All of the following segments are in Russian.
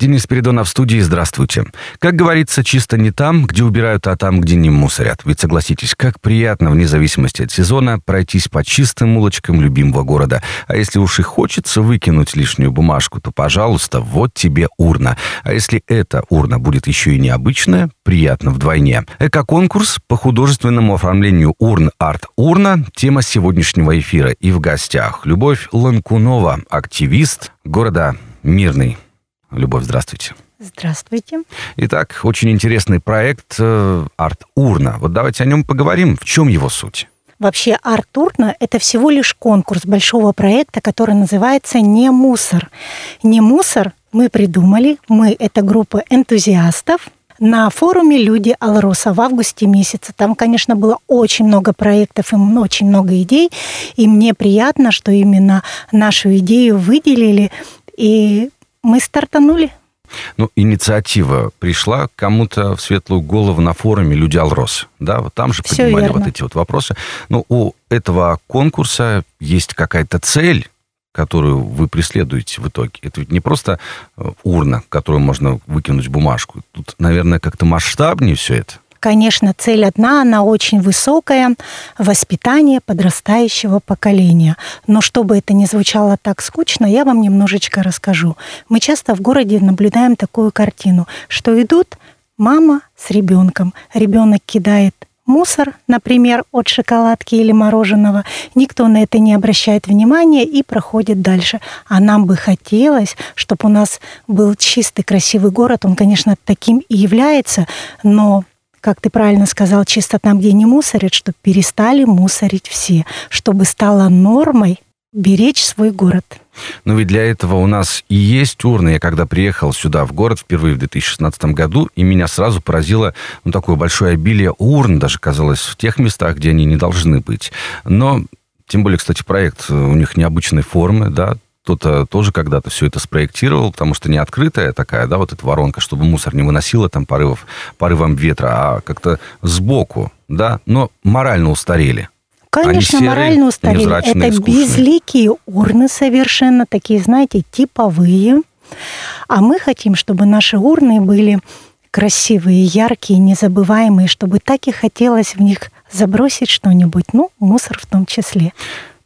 Денис Передонов в студии. Здравствуйте. Как говорится, чисто не там, где убирают, а там, где не мусорят. Ведь согласитесь, как приятно, вне зависимости от сезона, пройтись по чистым улочкам любимого города. А если уж и хочется выкинуть лишнюю бумажку, то, пожалуйста, вот тебе урна. А если эта урна будет еще и необычная, приятно вдвойне. Эко-конкурс по художественному оформлению урн «Арт-урна» – тема сегодняшнего эфира. И в гостях Любовь Ланкунова, активист города Мирный. Любовь, здравствуйте. Здравствуйте. Итак, очень интересный проект э, «Арт-урна». Вот давайте о нем поговорим. В чем его суть? Вообще «Арт-урна» — это всего лишь конкурс большого проекта, который называется «Не мусор». «Не мусор» мы придумали, мы — это группа энтузиастов, на форуме «Люди Алроса» в августе месяце. Там, конечно, было очень много проектов и очень много идей, и мне приятно, что именно нашу идею выделили, и мы стартанули. Ну, инициатива пришла кому-то в светлую голову на форуме «Люди Алрос». Да, вот там же Все поднимали верно. вот эти вот вопросы. Но у этого конкурса есть какая-то цель, которую вы преследуете в итоге. Это ведь не просто э, урна, которую можно выкинуть бумажку. Тут, наверное, как-то масштабнее все это. Конечно, цель одна, она очень высокая – воспитание подрастающего поколения. Но чтобы это не звучало так скучно, я вам немножечко расскажу. Мы часто в городе наблюдаем такую картину, что идут мама с ребенком. Ребенок кидает мусор, например, от шоколадки или мороженого, никто на это не обращает внимания и проходит дальше. А нам бы хотелось, чтобы у нас был чистый, красивый город. Он, конечно, таким и является, но как ты правильно сказал, чисто там, где не мусорят, чтобы перестали мусорить все, чтобы стало нормой беречь свой город. Но ведь для этого у нас и есть урны. Я когда приехал сюда, в город, впервые в 2016 году, и меня сразу поразило ну, такое большое обилие урн, даже казалось, в тех местах, где они не должны быть. Но, тем более, кстати, проект у них необычной формы, да, кто-то тоже когда-то все это спроектировал, потому что не открытая такая, да, вот эта воронка, чтобы мусор не выносила там порывов, порывом ветра, а как-то сбоку, да, но морально устарели. Конечно, серые, морально устарели. Это скучные. безликие урны совершенно, такие, знаете, типовые. А мы хотим, чтобы наши урны были красивые, яркие, незабываемые, чтобы так и хотелось в них забросить что-нибудь, ну, мусор в том числе.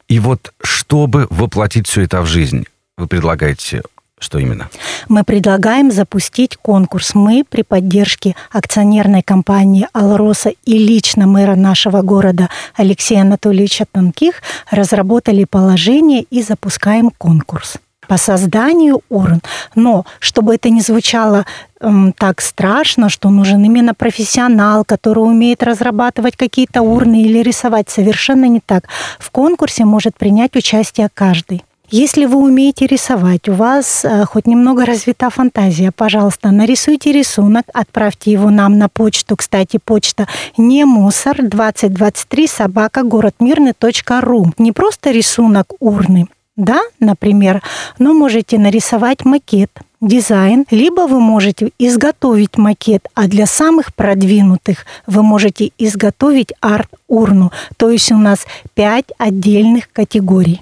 И вот, чтобы воплотить все это в жизнь, вы предлагаете что именно? Мы предлагаем запустить конкурс. Мы при поддержке акционерной компании «Алроса» и лично мэра нашего города Алексея Анатольевича Тонких разработали положение и запускаем конкурс по созданию урн. Но чтобы это не звучало эм, так страшно, что нужен именно профессионал, который умеет разрабатывать какие-то урны или рисовать, совершенно не так. В конкурсе может принять участие каждый. Если вы умеете рисовать, у вас э, хоть немного развита фантазия, пожалуйста, нарисуйте рисунок, отправьте его нам на почту. Кстати, почта не мусор 2023 собака городмирный.ру. Не просто рисунок урны, да, например, но можете нарисовать макет, дизайн, либо вы можете изготовить макет, а для самых продвинутых вы можете изготовить арт-урну. То есть у нас пять отдельных категорий.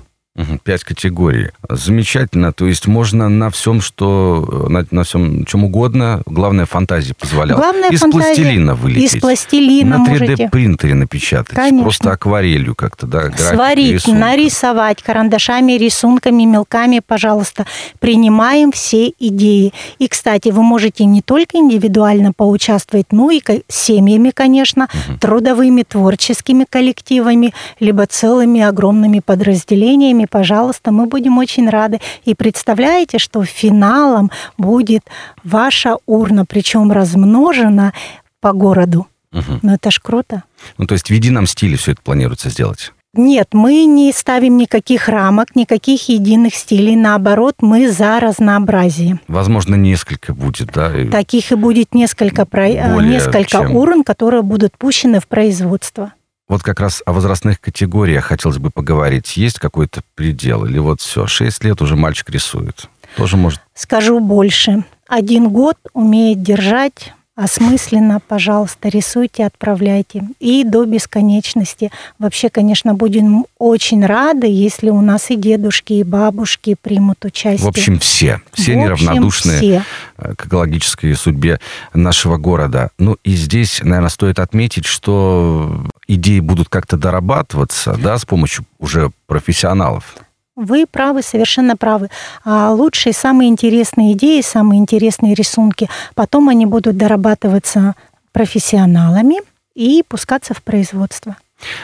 Пять категорий. Замечательно. То есть можно на всем, что на, на всем чем угодно. Главное, фантазия позволяла. Главное, Из фантазия. пластилина вылепить. Из пластилина На 3D можете. принтере напечатать. Конечно. Просто акварелью как-то, да? Сварить, рисунка. нарисовать карандашами, рисунками, мелками, пожалуйста. Принимаем все идеи. И, кстати, вы можете не только индивидуально поучаствовать, но и семьями, конечно, трудовыми, творческими коллективами, либо целыми огромными подразделениями. Пожалуйста, мы будем очень рады. И представляете, что финалом будет ваша урна, причем размножена по городу. Мгм. Ну это ж круто. Ну, то есть в едином стиле все это планируется сделать. Нет, мы не ставим никаких рамок, никаких единых стилей. Наоборот, мы за разнообразие. Возможно, несколько будет, да? Таких и будет несколько, про- э, несколько чем. урн, которые будут пущены в производство. Вот как раз о возрастных категориях хотелось бы поговорить. Есть какой-то предел? Или вот все, 6 лет уже мальчик рисует? Тоже может... Скажу больше. Один год умеет держать осмысленно, пожалуйста, рисуйте, отправляйте. И до бесконечности. Вообще, конечно, будем очень рады, если у нас и дедушки, и бабушки примут участие. В общем, все. Все В общем, неравнодушны все. э, к экологической судьбе нашего города. Ну и здесь, наверное, стоит отметить, что идеи будут как-то дорабатываться, да, с помощью уже профессионалов. Вы правы, совершенно правы. А лучшие, самые интересные идеи, самые интересные рисунки, потом они будут дорабатываться профессионалами и пускаться в производство.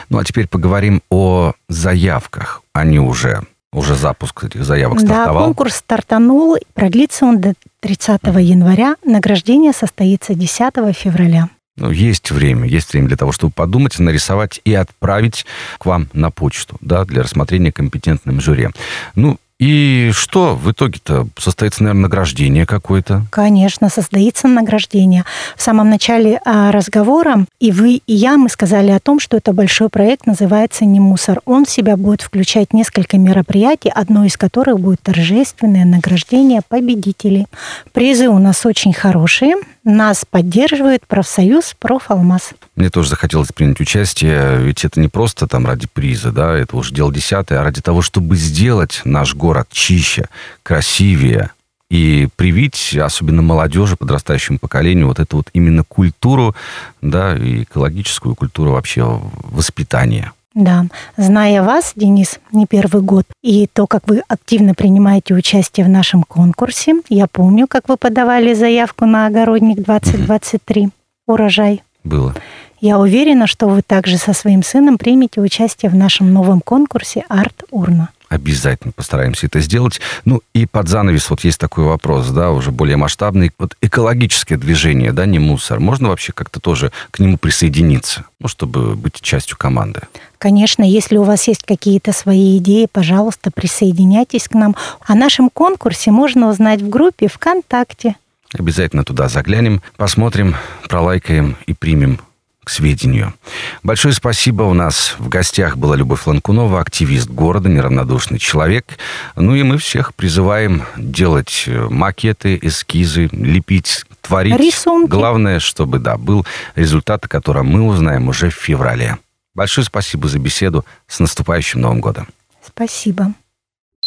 Ну а теперь поговорим о заявках. Они уже, уже запуск этих заявок Да, стартовал. конкурс стартанул, продлится он до 30 января, награждение состоится 10 февраля. Ну, есть время, есть время для того, чтобы подумать, нарисовать и отправить к вам на почту, да, для рассмотрения компетентным жюри. Ну, и что в итоге-то состоится, наверное, награждение какое-то? Конечно, состоится награждение. В самом начале а, разговора и вы, и я, мы сказали о том, что это большой проект, называется «Не мусор». Он в себя будет включать несколько мероприятий, одно из которых будет торжественное награждение победителей. Призы у нас очень хорошие. Нас поддерживает профсоюз «Профалмаз». Мне тоже захотелось принять участие, ведь это не просто там ради приза, да, это уже дело десятое, а ради того, чтобы сделать наш город чище, красивее и привить, особенно молодежи, подрастающему поколению, вот эту вот именно культуру, да, и экологическую культуру вообще воспитания. Да, зная вас, Денис, не первый год, и то, как вы активно принимаете участие в нашем конкурсе, я помню, как вы подавали заявку на огородник 2023 урожай. Было. Я уверена, что вы также со своим сыном примете участие в нашем новом конкурсе «Арт Урна». Обязательно постараемся это сделать. Ну и под занавес вот есть такой вопрос, да, уже более масштабный. Вот экологическое движение, да, не мусор. Можно вообще как-то тоже к нему присоединиться, ну, чтобы быть частью команды? Конечно, если у вас есть какие-то свои идеи, пожалуйста, присоединяйтесь к нам. О нашем конкурсе можно узнать в группе ВКонтакте. Обязательно туда заглянем, посмотрим, пролайкаем и примем к сведению. Большое спасибо. У нас в гостях была Любовь Ланкунова, активист города, неравнодушный человек. Ну и мы всех призываем делать э, макеты, эскизы, лепить, творить. Рисунки. Главное, чтобы, да, был результат, о котором мы узнаем уже в феврале. Большое спасибо за беседу. С наступающим Новым годом. Спасибо.